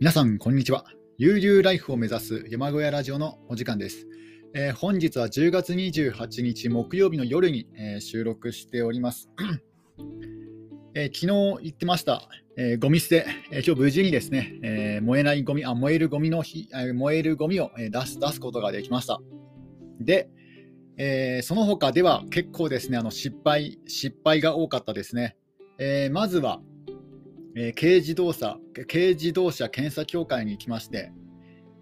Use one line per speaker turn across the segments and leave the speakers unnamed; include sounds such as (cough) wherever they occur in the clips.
皆さん、こんにちは。悠々ライフを目指す山小屋ラジオのお時間です。えー、本日は10月28日木曜日の夜に、えー、収録しております。(clears throat) えー、昨日言ってました、えゴミ捨て、え今日無事にですね、え燃えないゴミあ、燃えるゴミの日え、燃えるゴミを、え出す出すことができました。で、えその他では結構ですね、あの失敗、失敗が多かったですね。えまずは、えー、軽自動車軽自動車検査協会に行きまして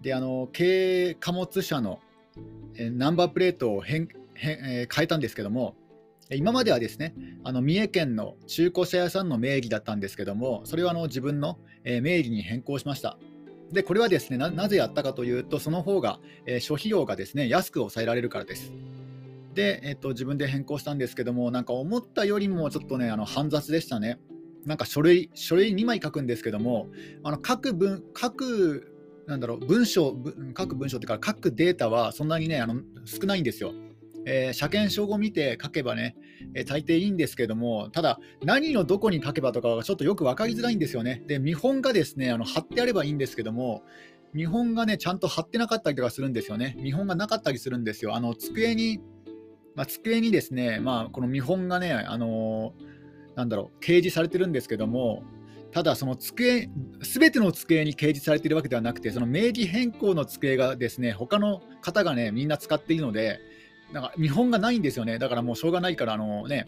であの軽貨物車の、えー、ナンバープレートを変変、えー、変えたんですけども今まではですねあの三重県の中古車屋さんの名義だったんですけどもそれはあの自分の、え、名義に変更しました。でこれはですねなぜやったかというとその方が、え、諸費用がですね安く抑えられるからです。で、えーと、自分で変更したんですけどもなんか思ったよりもちょっとねあの煩雑でしたね。なんか書類、書類2枚書くんですけども、あの各文、各、なんだろう、文章、各文章っていうか、各データはそんなにね、あの少ないんですよ。えー、車検証を見て書けばね、えー、大抵いいんですけども、ただ、何のどこに書けばとかがちょっとよく分かりづらいんですよね。で、見本がですね、あの貼ってあればいいんですけども、見本がね、ちゃんと貼ってなかったりとかするんですよね。見本がなかったりするんですよ。あの机に、まあ、机にですね、まあ、この見本がね、あのーなんだろう、掲示されてるんですけども、ただ、その机、すべての机に掲示されているわけではなくて、その名義変更の机がですね、他の方がね、みんな使っているので、なんか見本がないんですよね。だからもうしょうがないから、あのね、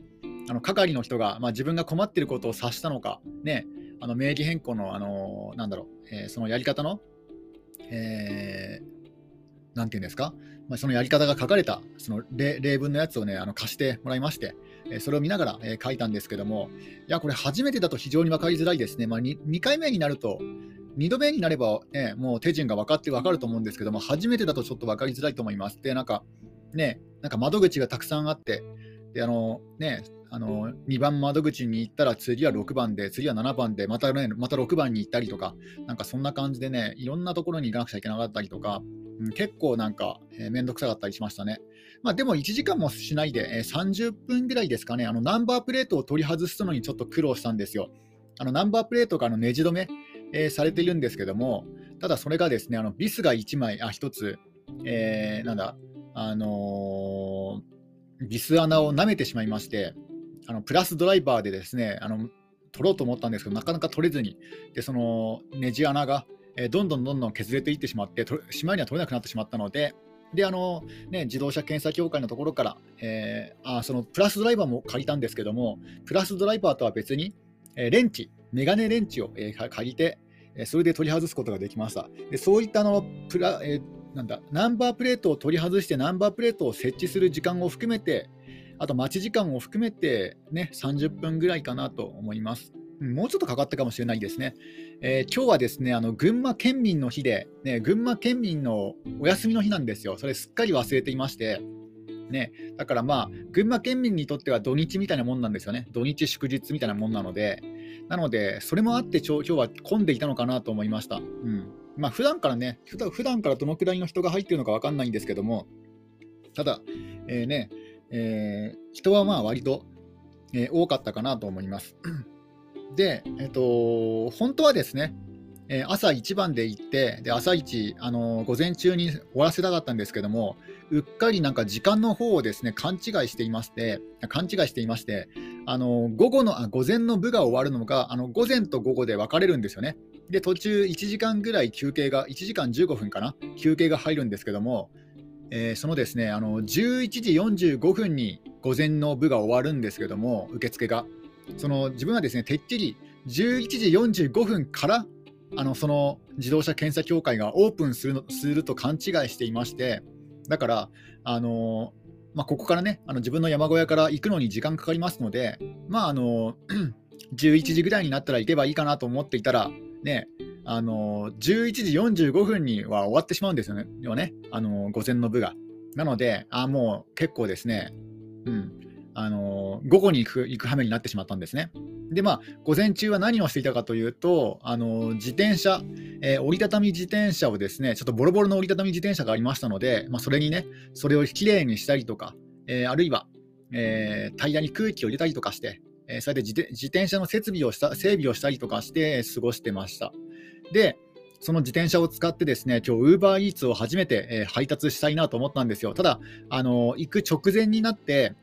あの係の人が、まあ、自分が困っていることを察したのか、ね、あの名義変更の、あのなんだろう、えー、そのやり方の、えー、なんていうんですか、まあ、そのやり方が書かれたその例文のやつをね、あの貸してもらいまして、それを見ながら、書いたんですけども、いや、これ初めてだと非常に分かりづらいですね。まあ2、2, 回目になると、2度目になれば、ね、もう手順が分かって分かると思うんですけども、初めてだとちょっと分かりづらいと思います。で、なんか、ね、なんか窓口がたくさんあって、で、あの、ね、あの2番窓口に行ったら次は6番で、次は7番で、また,、ね、また6番に行ったりとか、なんかそんな感じでね、いろんなところに行かなくちゃいけなかったりとか、うん、結構なんか、えー、めんどくさかったりしましたね。まあ、でも1時間もしないで、えー、30分ぐらいですかね、あのナンバープレートを取り外すのにちょっと苦労したんですよ。あのナンバープレートがあのネジ止め、えー、されているんですけども、ただそれがですね、あのビスが1枚、あ、1つ、えー、なんだ、あのー、ビス穴を舐めてしまいまして、あのプラスドライバーでですね、あの取ろうと思ったんですけど、なかなか取れずに、でそのネジ穴が、え、どんどんどんどん削れていってしまって、しまいには取れなくなってしまったので、であのね、自動車検査協会のところから、えー、あそのプラスドライバーも借りたんですけども、プラスドライバーとは別に、えー、レンチ、メガネレンチを、えー、借りて、それで取り外すことができました。でそういったのプラ、えなんだナンバープレートを取り外して、ナンバープレートを設置する時間を含めて、あと待ち時間を含めて、ね、30分ぐらいかなと思います。もうちょっとかかったかもしれないですね。えー、今日はですね、あの群馬県民の日で、ね、群馬県民のお休みの日なんですよ。それすっかり忘れていまして、ね、だからまあ、群馬県民にとっては土日みたいなもんなんですよね。土日祝日みたいなもんなので、なので、それもあって今日は混んでいたのかなと思いました。うんまあ、普段からね、普段からどのくらいの人が入ってるのか分かんないんですけども、ただ、えー、ね、えー、人はまあ割と、えー、多かったかなと思います。で、えっと、本当はですね、え朝一番で行って、で朝一、あの午前中に終わらせたかったんですけども、うっかりなんか時間の方をですね勘違いしていまして、勘違いしていまして、あの午後のあ午前の部が終わるのがあの午前と午後で分かれるんですよね。で、途中1時間ぐらい休憩が、1時間15分かな、休憩が入るんですけども、えー、そのですねあの11時45分に午前の部が終わるんですけども、受付が。その自分はですねてっきり11時45分からあのその自動車検査協会がオープンするのすると勘違いしていましてだからあの、まあ、ここからねあの自分の山小屋から行くのに時間かかりますのでまああの (clears throat) 11時ぐらいになったら行けばいいかなと思っていたらねあの11時45分には終わってしまうんですよね。よねあの午前の部が。なのであもう結構ですね。うん。あの午後に行く行く羽目になってしまったんですね。で、まあ、午前中は何をしていたかというと、あの自転車、えー、折りたたみ自転車をですね、ちょっとボロボロの折りたたみ自転車がありましたので、まあ、それにね、それをきれいにしたりとか、えー、あるいは、えー、タイヤに空気を入れたりとかして、えそれで自転車の設備をした整備をしたりとかして過ごしてました。で、その自転車を使ってですね、今日 UberEats を初めて、え、配達したいなと思ったんですよ。ただ、あの、行く直前になって、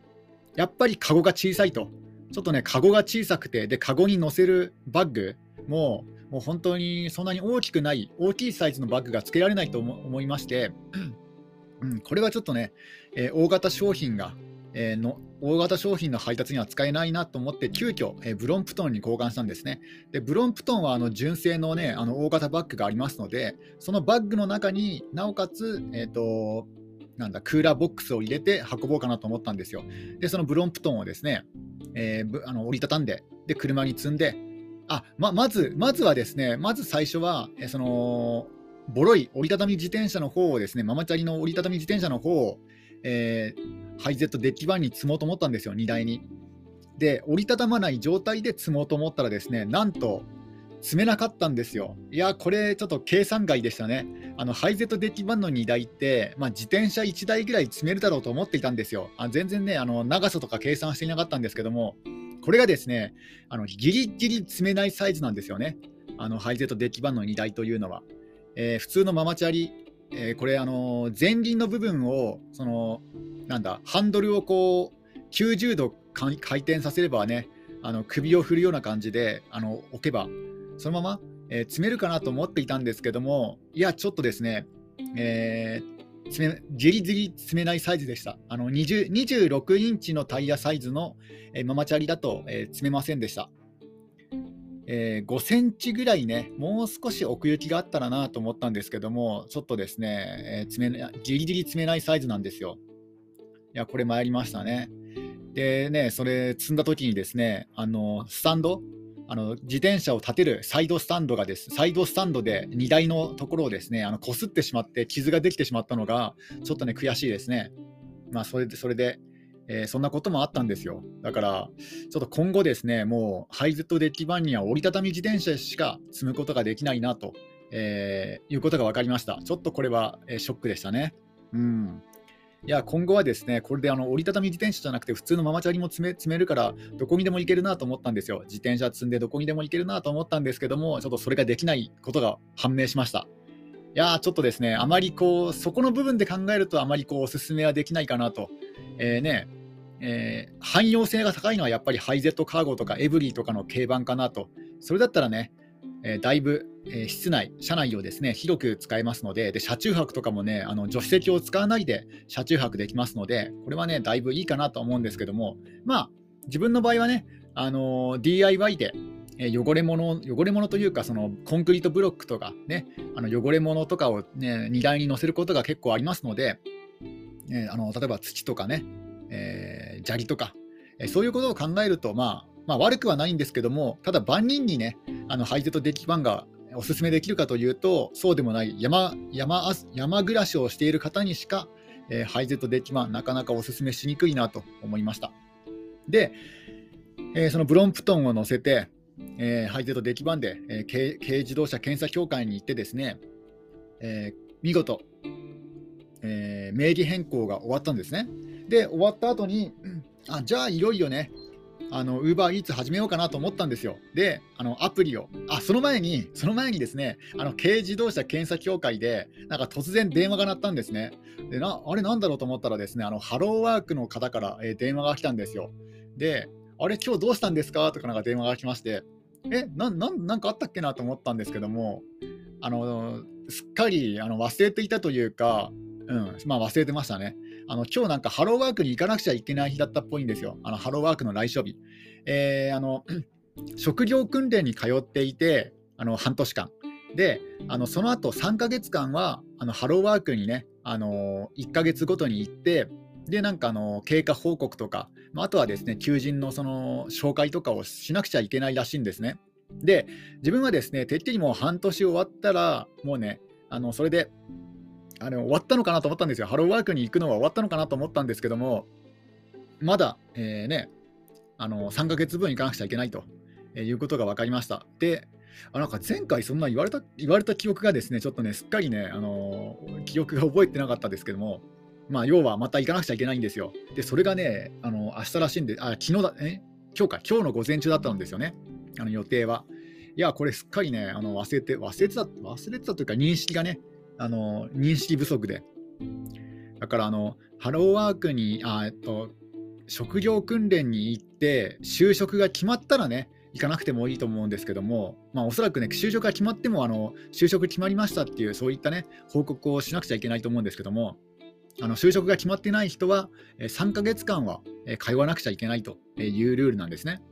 やっぱりカゴが小さいと。ちょっとね、カゴが小さくて、で、カゴに乗せるバッグも、もう本当にそんなに大きくない、大きいサイズのバッグがつけられないと思いまして、うん、これはちょっとね、えー、大型商品が、えー、の大型商品の配達には使えないなと思って、急遽、えー、ブロンプトンに交換したんですね。でブロンプトンはあの純正の,、ね、あの大型バッグがありますので、そのバッグの中になおかつ、えーと、なんだクーラーボックスを入れて運ぼうかなと思ったんですよ。で、そのブロンプトンをですね、えー、あの折りたたんでで、車に積んで、あままずまずはですね、まず最初は、えそのボロい折りたたみ自転車の方をですね、ママチャリの折りたたみ自転車の方を、えー、ハイゼットデッキバンに積もうと思ったんですよ、荷台に。で、折りたたまない状態で積もうと思ったらですね、なんと、積めなかったんですよ。いや、これちょっと計算外でしたね。あのハイゼットデッキバンの荷台って、まあ、自転車1台ぐらい積めるだろうと思っていたんですよ。あ全然ね、あの長さとか計算していなかったんですけども、これがですね、あのギリギリ積めないサイズなんですよね。あのハイゼットデッキバンの荷台というのは。えー、普通のママチャリ、えー、これ、あの前輪の部分を、そのなんだ、ハンドルをこう90度回転させればね、あの首を振るような感じであの置けば、そのまま、えー、詰めるかなと思っていたんですけども、いや、ちょっとですね、えー、詰めギリギリ詰めないサイズでした。あの20 26インチのタイヤサイズの、えー、ママチャリだと、えー、詰めませんでした。えー、5センチぐらいね、もう少し奥行きがあったらなと思ったんですけども、ちょっとですね、えー、詰めギリギリ詰めないサイズなんですよ。いや、これ参りましたね。でね、それ積んだ時にですね、あのスタンド、あの自転車を立てるサイドスタンドがです、サイドスタンドで荷台のところをですね、あの擦ってしまって、傷ができてしまったのが、ちょっとね、悔しいですね。まあ、それで、それで、えー、そんなこともあったんですよ。だから、ちょっと今後ですね、もうハイゼットデッキ版には折りたたみ自転車しか積むことができないなと、えー、いうことが分かりました。ちょっとこれは、えー、ショックでしたね。うん。いや、今後はですね、これであの折りたたみ自転車じゃなくて、普通のママチャリも積め積めるから、どこにでも行けるなと思ったんですよ。自転車積んでどこにでも行けるなと思ったんですけども、ちょっとそれができないことが判明しました。いやちょっとですね、あまりこう、そこの部分で考えると、あまりこう、おすすめはできないかなと。えー、ね、えー、汎用性が高いのはやっぱりハイゼットカーゴとかエブリーとかの軽バンかなと。それだったらね、えー、だいぶ、えー、室内、車内をですね広く使えますのでで、車中泊とかもね、あの助手席を使わないで車中泊できますので、これはね、だいぶいいかなと思うんですけども、まあ、自分の場合はね、あの DIY で、え汚れ物、汚れ物というか、そのコンクリートブロックとかね、あの汚れ物とかをね、荷台に乗せることが結構ありますので、えあの例えば土とかね、えー、砂利とか、えー、そういうことを考えると、まあ、まあ、悪くはないんですけども、ただ万人にね、あのハイゼットデッキバンがおすすめできるかというと、そうでもない山山山暮らしをしている方にしか、えー、ハイゼットデッキバン、なかなかおすすめしにくいなと思いました。で、えー、そのブロンプトンを乗せて、えー、ハイゼットデッキ版で、えー、軽軽自動車検査協会に行ってですね、えー、見事、えー、名義変更が終わったんですね。で、終わった後に、あじゃあいよいよね、あの、ウーバーイーツ始めようかなと思ったんですよ。で、あの、アプリを、あ、その前に、その前にですね、あの、軽自動車検査協会で、なんか突然電話が鳴ったんですね。で、な、あれなんだろうと思ったらですね、あの、ハローワークの方から、えー、電話が来たんですよ。で、あれ、今日どうしたんですか？とかなんか電話が来まして、え、な、ななんかあったっけなと思ったんですけども、あの、すっかりあの忘れていたというか、うん、まあ忘れてましたね。あの今日なんかハローワークに行かなくちゃいけない日だったっぽいんですよ。あのハローワークの来所日。えー、あの (clears throat) 職業訓練に通っていて、あの半年間。で、あのその後3ヶ月間はあのハローワークにね、あの1ヶ月ごとに行って、で、なんかあの経過報告とか、あとはですね、求人のその紹介とかをしなくちゃいけないらしいんですね。で、自分はですね、てっきりもう半年終わったら、もうね、あのそれであれ終わったのかなと思ったんですよ。ハローワークに行くのは終わったのかなと思ったんですけども、まだ、えー、ね、あの3ヶ月分行かなくちゃいけないということが分かりました。で、あなんか前回そんな言われた言われた記憶がですね、ちょっとね、すっかりね、あの、記憶が覚えてなかったですけども、まあ、要はまた行かなくちゃいけないんですよ。で、それがね、あの明日らしいんで、あ、昨日だ、え今日か、今日の午前中だったんですよね、あの予定は。いや、これすっかりね、あの忘れて、忘れてた、忘れてたというか、認識がね、あの認識不足で。だから、あの、ハローワークに、あえっと、職業訓練に行って、就職が決まったらね、行かなくてもいいと思うんですけども、まあ、おそらくね、就職が決まっても、あの就職決まりましたっていう、そういったね、報告をしなくちゃいけないと思うんですけども、あの就職が決まってない人は、3ヶ月間は通わなくちゃいけないというルールなんですね。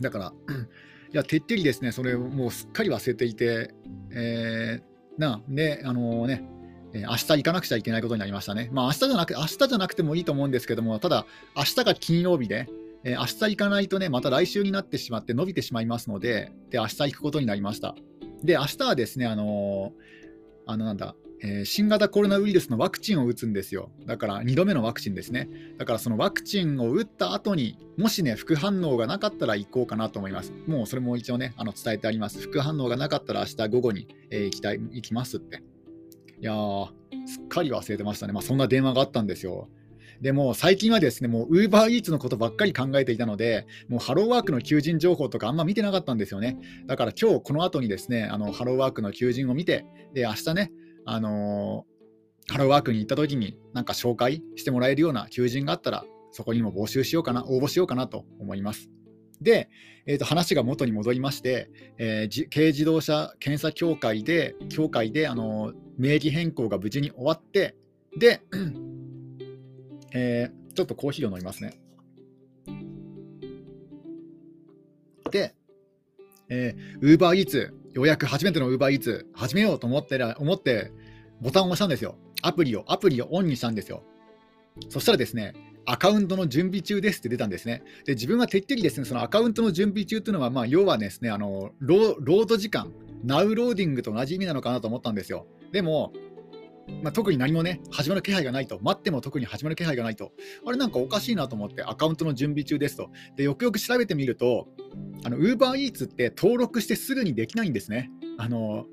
だから、(clears throat) いや、てっきりですね、それをもうすっかり忘れていて、えー、な、で、あのね、明日行かなくちゃいけないことになりましたね。まあ、明日じゃなく明日じゃなくてもいいと思うんですけども、ただ、明日が金曜日で、えー、明日行かないとね、また来週になってしまって伸びてしまいますので、で、明日行くことになりました。で、明日はですね、あのー、あのなんだ、えー、新型コロナウイルスのワクチンを打つんですよ。だから2度目のワクチンですね。だからそのワクチンを打った後にもしね、副反応がなかったら行こうかなと思います。もうそれも一応ね、あの伝えてあります。副反応がなかったら明日午後に、えー、行きたい行きますって。いやー、すっかり忘れてましたね。まあそんな電話があったんですよ。でも最近はですね、もう UberEats のことばっかり考えていたので、もうハローワークの求人情報とかあんま見てなかったんですよね。だから今日この後にですね、あのハローワークの求人を見て、で、明日ね、あのーハローワークに行った時になんか紹介してもらえるような求人があったら、そこにも募集しようかな、応募しようかなと思います。で、えー、と話が元に戻りまして、えー、軽自動車検査協会で、協会であの名義変更が無事に終わって、で、えー、ちょっとコーヒーを飲みますね。で、えー、Uber Eats、ようやく初めての Uber Eats 始めようと思って思ってボタンを押したんですよ。アプリを、アプリをオンにしたんですよ。そしたらですね、アカウントの準備中ですって出たんですね。で、自分はてっきりですね、そのアカウントの準備中っていうのは、まあ、要はですね、あのロロード時間、ナウローディングと同じ意味なのかなと思ったんですよ。でも、まあ、特に何もね、始まる気配がないと、待っても特に始まる気配がないと、あれなんかおかしいなと思って、アカウントの準備中ですと。で、よくよく調べてみると、あの UberEats って登録してすぐにできないんですね。あの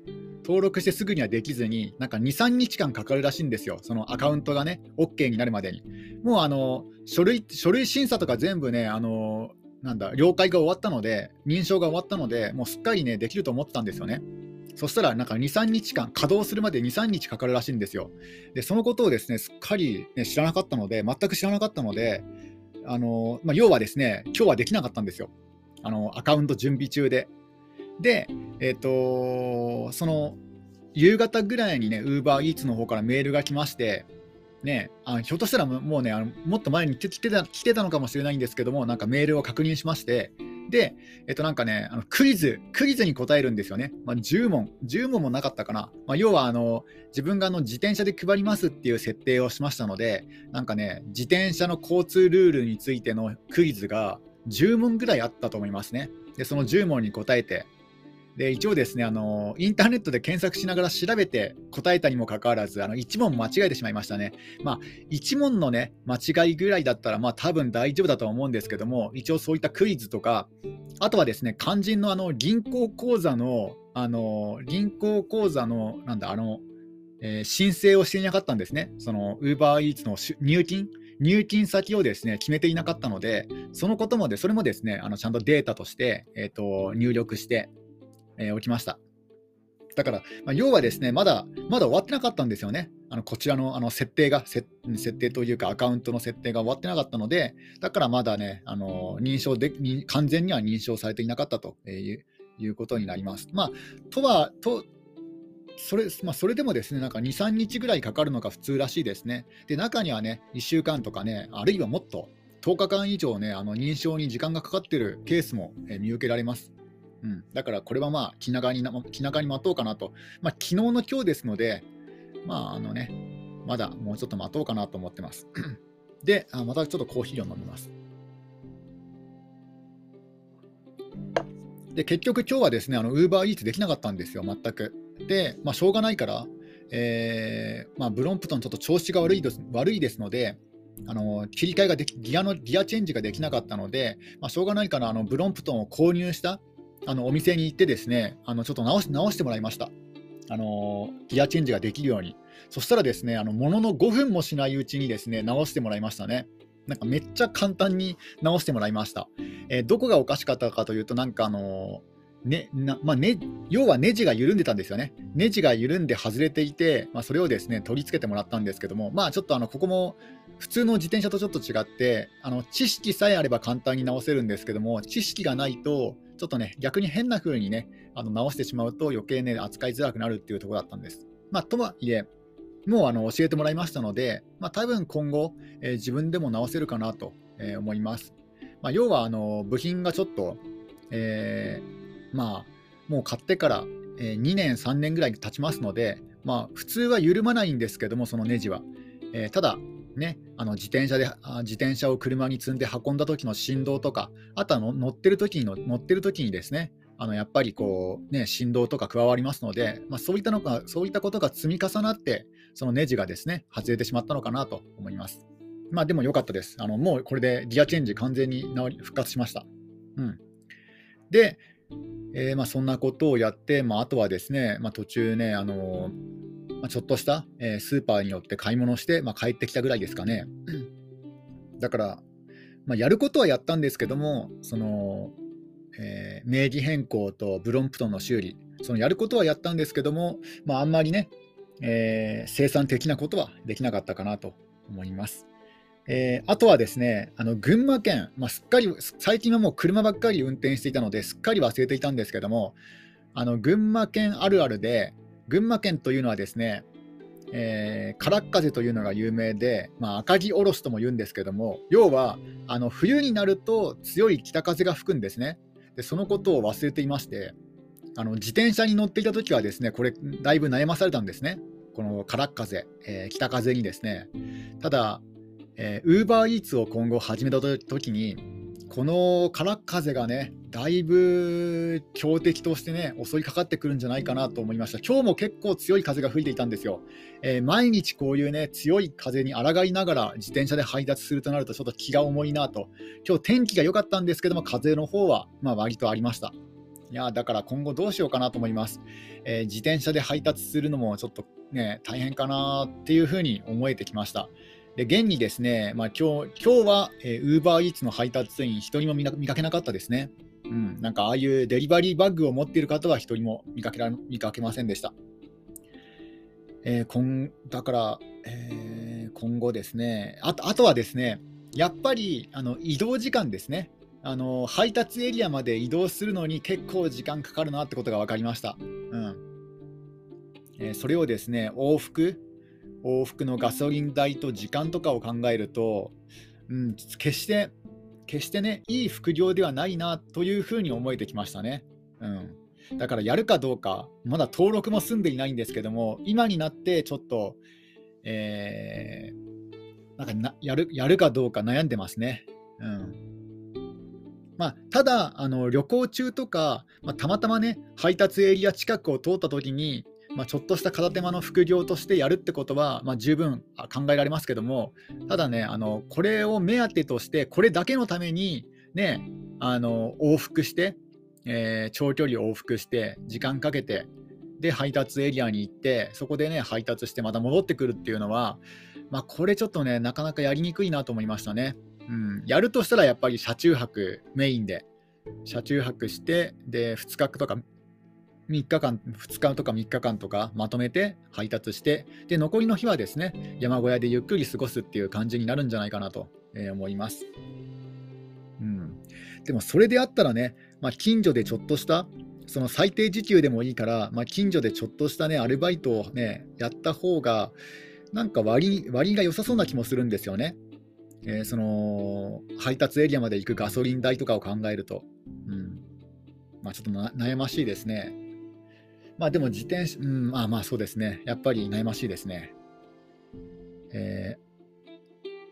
登録してすぐにはできずに、なんか2、3日間かかるらしいんですよ、そのアカウントがね、OK になるまでに。もうあの書類書類審査とか全部ね、あのなんだ、了解が終わったので、認証が終わったので、もうすっかりね、できると思ってたんですよね。そしたら、なんか2、3日間、稼働するまで2、3日かかるらしいんですよ。で、そのことをですね、すっかり、ね、知らなかったので、全く知らなかったので、あのまあ、要はですね、今日はできなかったんですよ。あのアカウント準備中で。で、えっ、ー、と、その、夕方ぐらいにね、ウーバーイーツの方からメールが来まして、ね、あひょっとしたらもうね、あのもっと前に来てた来てたのかもしれないんですけども、なんかメールを確認しまして、で、えっとなんかね、あのクイズ、クイズに答えるんですよね。まあ、10問、10問もなかったかな。まあ、要はあの、自分があの自転車で配りますっていう設定をしましたので、なんかね、自転車の交通ルールについてのクイズが10問ぐらいあったと思いますね。で、その10問に答えて、で一応ですねあの、インターネットで検索しながら調べて答えたにもかかわらず、あの1問間違えてしまいましたね。まあ、1問のね、間違いぐらいだったら、まあ多分大丈夫だと思うんですけども、一応そういったクイズとか、あとはですね、肝心のあの銀行口座の、あの銀行口座の、なんだ、あの、えー、申請をしていなかったんですね。その UberEats の入金？入金先をですね決めていなかったので、そのこともで、それもですねあのちゃんとデータとして、えーと入力して、えー、起きました。だから、まあ、要はですね、まだ、まだ終わってなかったんですよね。あのこちらのあの設定が設、定というか、アカウントの設定が終わってなかったので、だからまだね、あの認証で完全には認証されていなかったといういうことになります。まあ、とは、とそれまあ、それでもですね、なんか2、3日ぐらいかかるのが普通らしいですね。で、中にはね、1週間とかね、あるいはもっと10日間以上ね、あの認証に時間がかかってるケースも見受けられます。うん、だからこれはまあ気長に気長に待とうかなと、まあ、昨日の今日ですので、まああのね、まだもうちょっと待とうかなと思ってます。(clears throat) で、またちょっとコーヒーを飲みます。で、結局今日はですね、あの Uber Eats できなかったんですよ、全く。で、まあ、しょうがないから、えーまあ、ブロンプトンちょっと調子が悪いです悪いですので、あの切り替えができギアのギアチェンジができなかったので、まあ、しょうがないからあのブロンプトンを購入したあのお店に行ってですね、あのちょっと直し直してもらいました。あのギアチェンジができるように。そしたらですね、あのものの5分もしないうちにですね、直してもらいましたね。なんかめっちゃ簡単に直してもらいました。えー、どこがおかしかったかというと、なんかあのねまあね、要はネジが緩んでたんですよね。ネジが緩んで外れていて、まあ、それをですね取り付けてもらったんですけども、まあ、ちょっとあのここも普通の自転車とちょっと違って、あの知識さえあれば簡単に直せるんですけども、知識がないと、ちょっとね、逆に変な風にね、あの直してしまうと余計ね、扱いづらくなるっていうところだったんです。まあ、とはいえ、もうあの教えてもらいましたので、まあ、多分今後、えー、自分でも直せるかなと、えー、思います。まあ、要はあの部品がちょっと、えー、まあ、もう買ってから、え2年、3年ぐらい経ちますので、まあ、普通は緩まないんですけども、そのネジは。えただ、ね、あの自転車で自転車を車に積んで運んだ時の振動とか、あとは乗ってる時に乗ってる時にですね、あのやっぱりこう、ね、振動とか加わりますので、まあ、そういったのがそういったことが積み重なって、そのネジがですね外れてしまったのかなと思います。まあでも良かったです。あのもうこれでギアチェンジ完全に治り復活しました。うん、で、えー、まあ、そんなことをやって、まあ、あとはですね、まあ、途中ね、あのまちょっとした、えー、スーパーによって買い物して、ま帰ってきたぐらいですかね。だから、まやることはやったんですけども、そのえー、名義変更とブロンプトンの修理、そのやることはやったんですけども、まあ、あんまりね、えー、生産的なことはできなかったかなと思います。えー、あとはですね、あの群馬県、まあ、すっかり最近はもう車ばっかり運転していたのですっかり忘れていたんですけども、あの群馬県あるあるで、群馬県というのはですね、えー、カラッ風というのが有名で、まあ、赤城おろしとも言うんですけども、要はあの冬になると強い北風が吹くんですね。でそのことを忘れていましてあの自転車に乗っていた時はですねこれだいぶ悩まされたんですねこの空っ風、えー、北風にですねただウーバーイーツを今後始めた時にこの空風がねだいぶ強敵としてね襲いかかってくるんじゃないかなと思いました。今日も結構強い風が吹いていたんですよ、えー、毎日こういうね強い風に抗いながら自転車で配達するとなるとちょっと気が重いなと。今日天気が良かったんですけども風の方はまあ割とありました。いやだから今後どうしようかなと思います、えー、自転車で配達するのもちょっとね大変かなっていうふうに思えてきました。で現にですね、まあ、今日今日は、えー、UberEats の配達員、一人も見かけなかったですね。うん、なんかああいうデリバリーバッグを持っている方は一人も見かけら見かけませんでした。えー、今だから、えー、今後ですねあと、あとはですね、やっぱりあの移動時間ですねあの、配達エリアまで移動するのに結構時間かかるなってことが分かりました。うんえー、それをですね往復往復のガソリン代と時間とかを考えると、うん、決して決してねいい副業ではないなというふうに思えてきましたね。うん、だからやるかどうかまだ登録も済んでいないんですけども今になってちょっと、えー、なんかなやるやるかどうか悩んでますね。うんまあ、ただあの旅行中とか、まあ、たまたまね配達エリア近くを通った時にまあ、ちょっとした片手間の副業としてやるってことは、まあ、十分考えられますけども、ただね、あのこれを目当てとして、これだけのために、ね、あの往復して、えー、長距離往復して、時間かけて、で、配達エリアに行って、そこでね、配達して、また戻ってくるっていうのは、まあ、これちょっとね、なかなかやりにくいなと思いましたね。うん、やるとしたらやっぱり車中泊メインで、車中泊して、で、2日とか3日間、2日とか3日間とかまとめて配達して、で残りの日はですね山小屋でゆっくり過ごすっていう感じになるんじゃないかなと思います。うん、でもそれであったらね、まあ、近所でちょっとしたその最低時給でもいいから、まあ、近所でちょっとしたねアルバイトをねやった方がなんか割割が良さそうな気もするんですよね。えー、その配達エリアまで行くガソリン代とかを考えると、うんまあ、ちょっと悩ましいですね。まあでも自転車、うん、まあまあそうですね。やっぱり悩ましいですね。え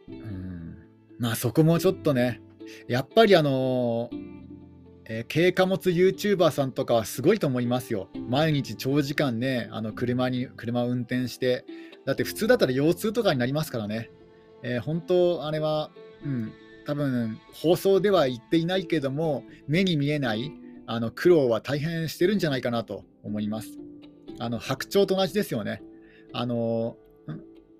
ー、うん、まあそこもちょっとね、やっぱりあのえー、軽貨物 YouTuber さんとかはすごいと思いますよ。毎日長時間ね、あの車に、車を運転して、だって普通だったら腰痛とかになりますからね。えー、本当、あれは、うん、多分放送では言っていないけども、目に見えないあの苦労は大変してるんじゃないかなと思います。あの白鳥と同じですよね。あの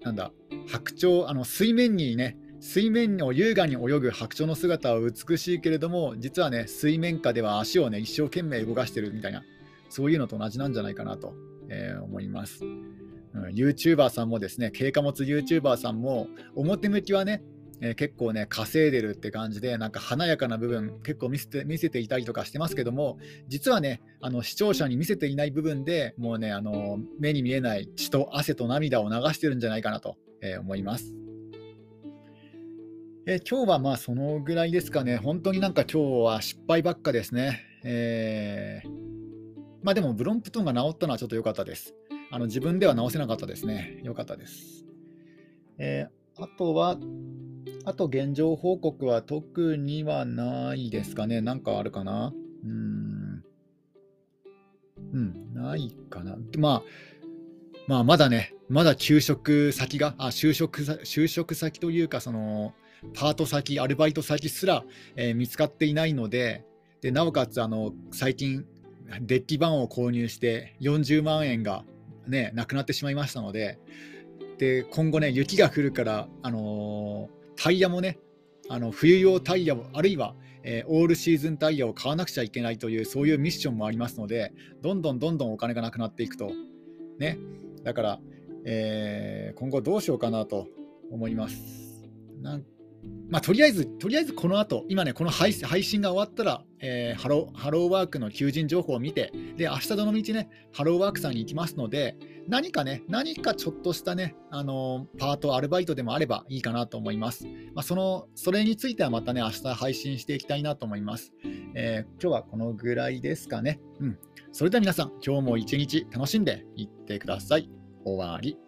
なんだ？白鳥あの水面にね水面を優雅に泳ぐ白鳥の姿は美しいけれども、実はね、水面下では足をね、一生懸命動かしてるみたいな、そういうのと同じなんじゃないかなと、えー、思います。うん、YouTuber さんもですね、軽貨物 YouTuber さんも、表向きはね、え、結構ね、稼いでるって感じで、なんか華やかな部分、結構見せて見せていたりとかしてますけども、実はね、あの視聴者に見せていない部分でもうね、あの目に見えない血と汗と涙を流してるんじゃないかなと、え、思います。え、今日はまあそのぐらいですかね、本当になんか今日は失敗ばっかですね。えー、まあでも、ブロンプトンが治ったのはちょっと良かったです。あの自分では治せなかったですね。良かったです。えー、あとは、あと現状報告は特にはないですかね。なんかあるかな？うん。うん、ないかな。まあ、まあ、まだね、まだ就職先が、あ就職就職先というか、その、パート先、アルバイト先すら、えー、見つかっていないので、でなおかつあの最近、デッキ版を購入して40万円が、ね、なくなってしまいましたので、で今後ね、雪が降るから、あのー、タイヤもね、あの冬用タイヤを、あるいは、えー、オールシーズンタイヤを買わなくちゃいけないという、そういうミッションもありますので、どんどんどんどんお金がなくなっていくと。ね、だから、えー、今後どうしようかなと思います。なんまあ、とりあえず、とりあえずこの後、今ね、この配信が終わったら、えー、ハロー、ハローワークの求人情報を見て、で、明日どのみちね、ハローワークさんに行きますので、何かね、何かちょっとしたね、あのー、パート、アルバイトでもあればいいかなと思います。まあ、その、それについてはまたね、明日配信していきたいなと思います。えー、今日はこのぐらいですかね。うん。それでは皆さん、今日も一日楽しんでいってください。終わり。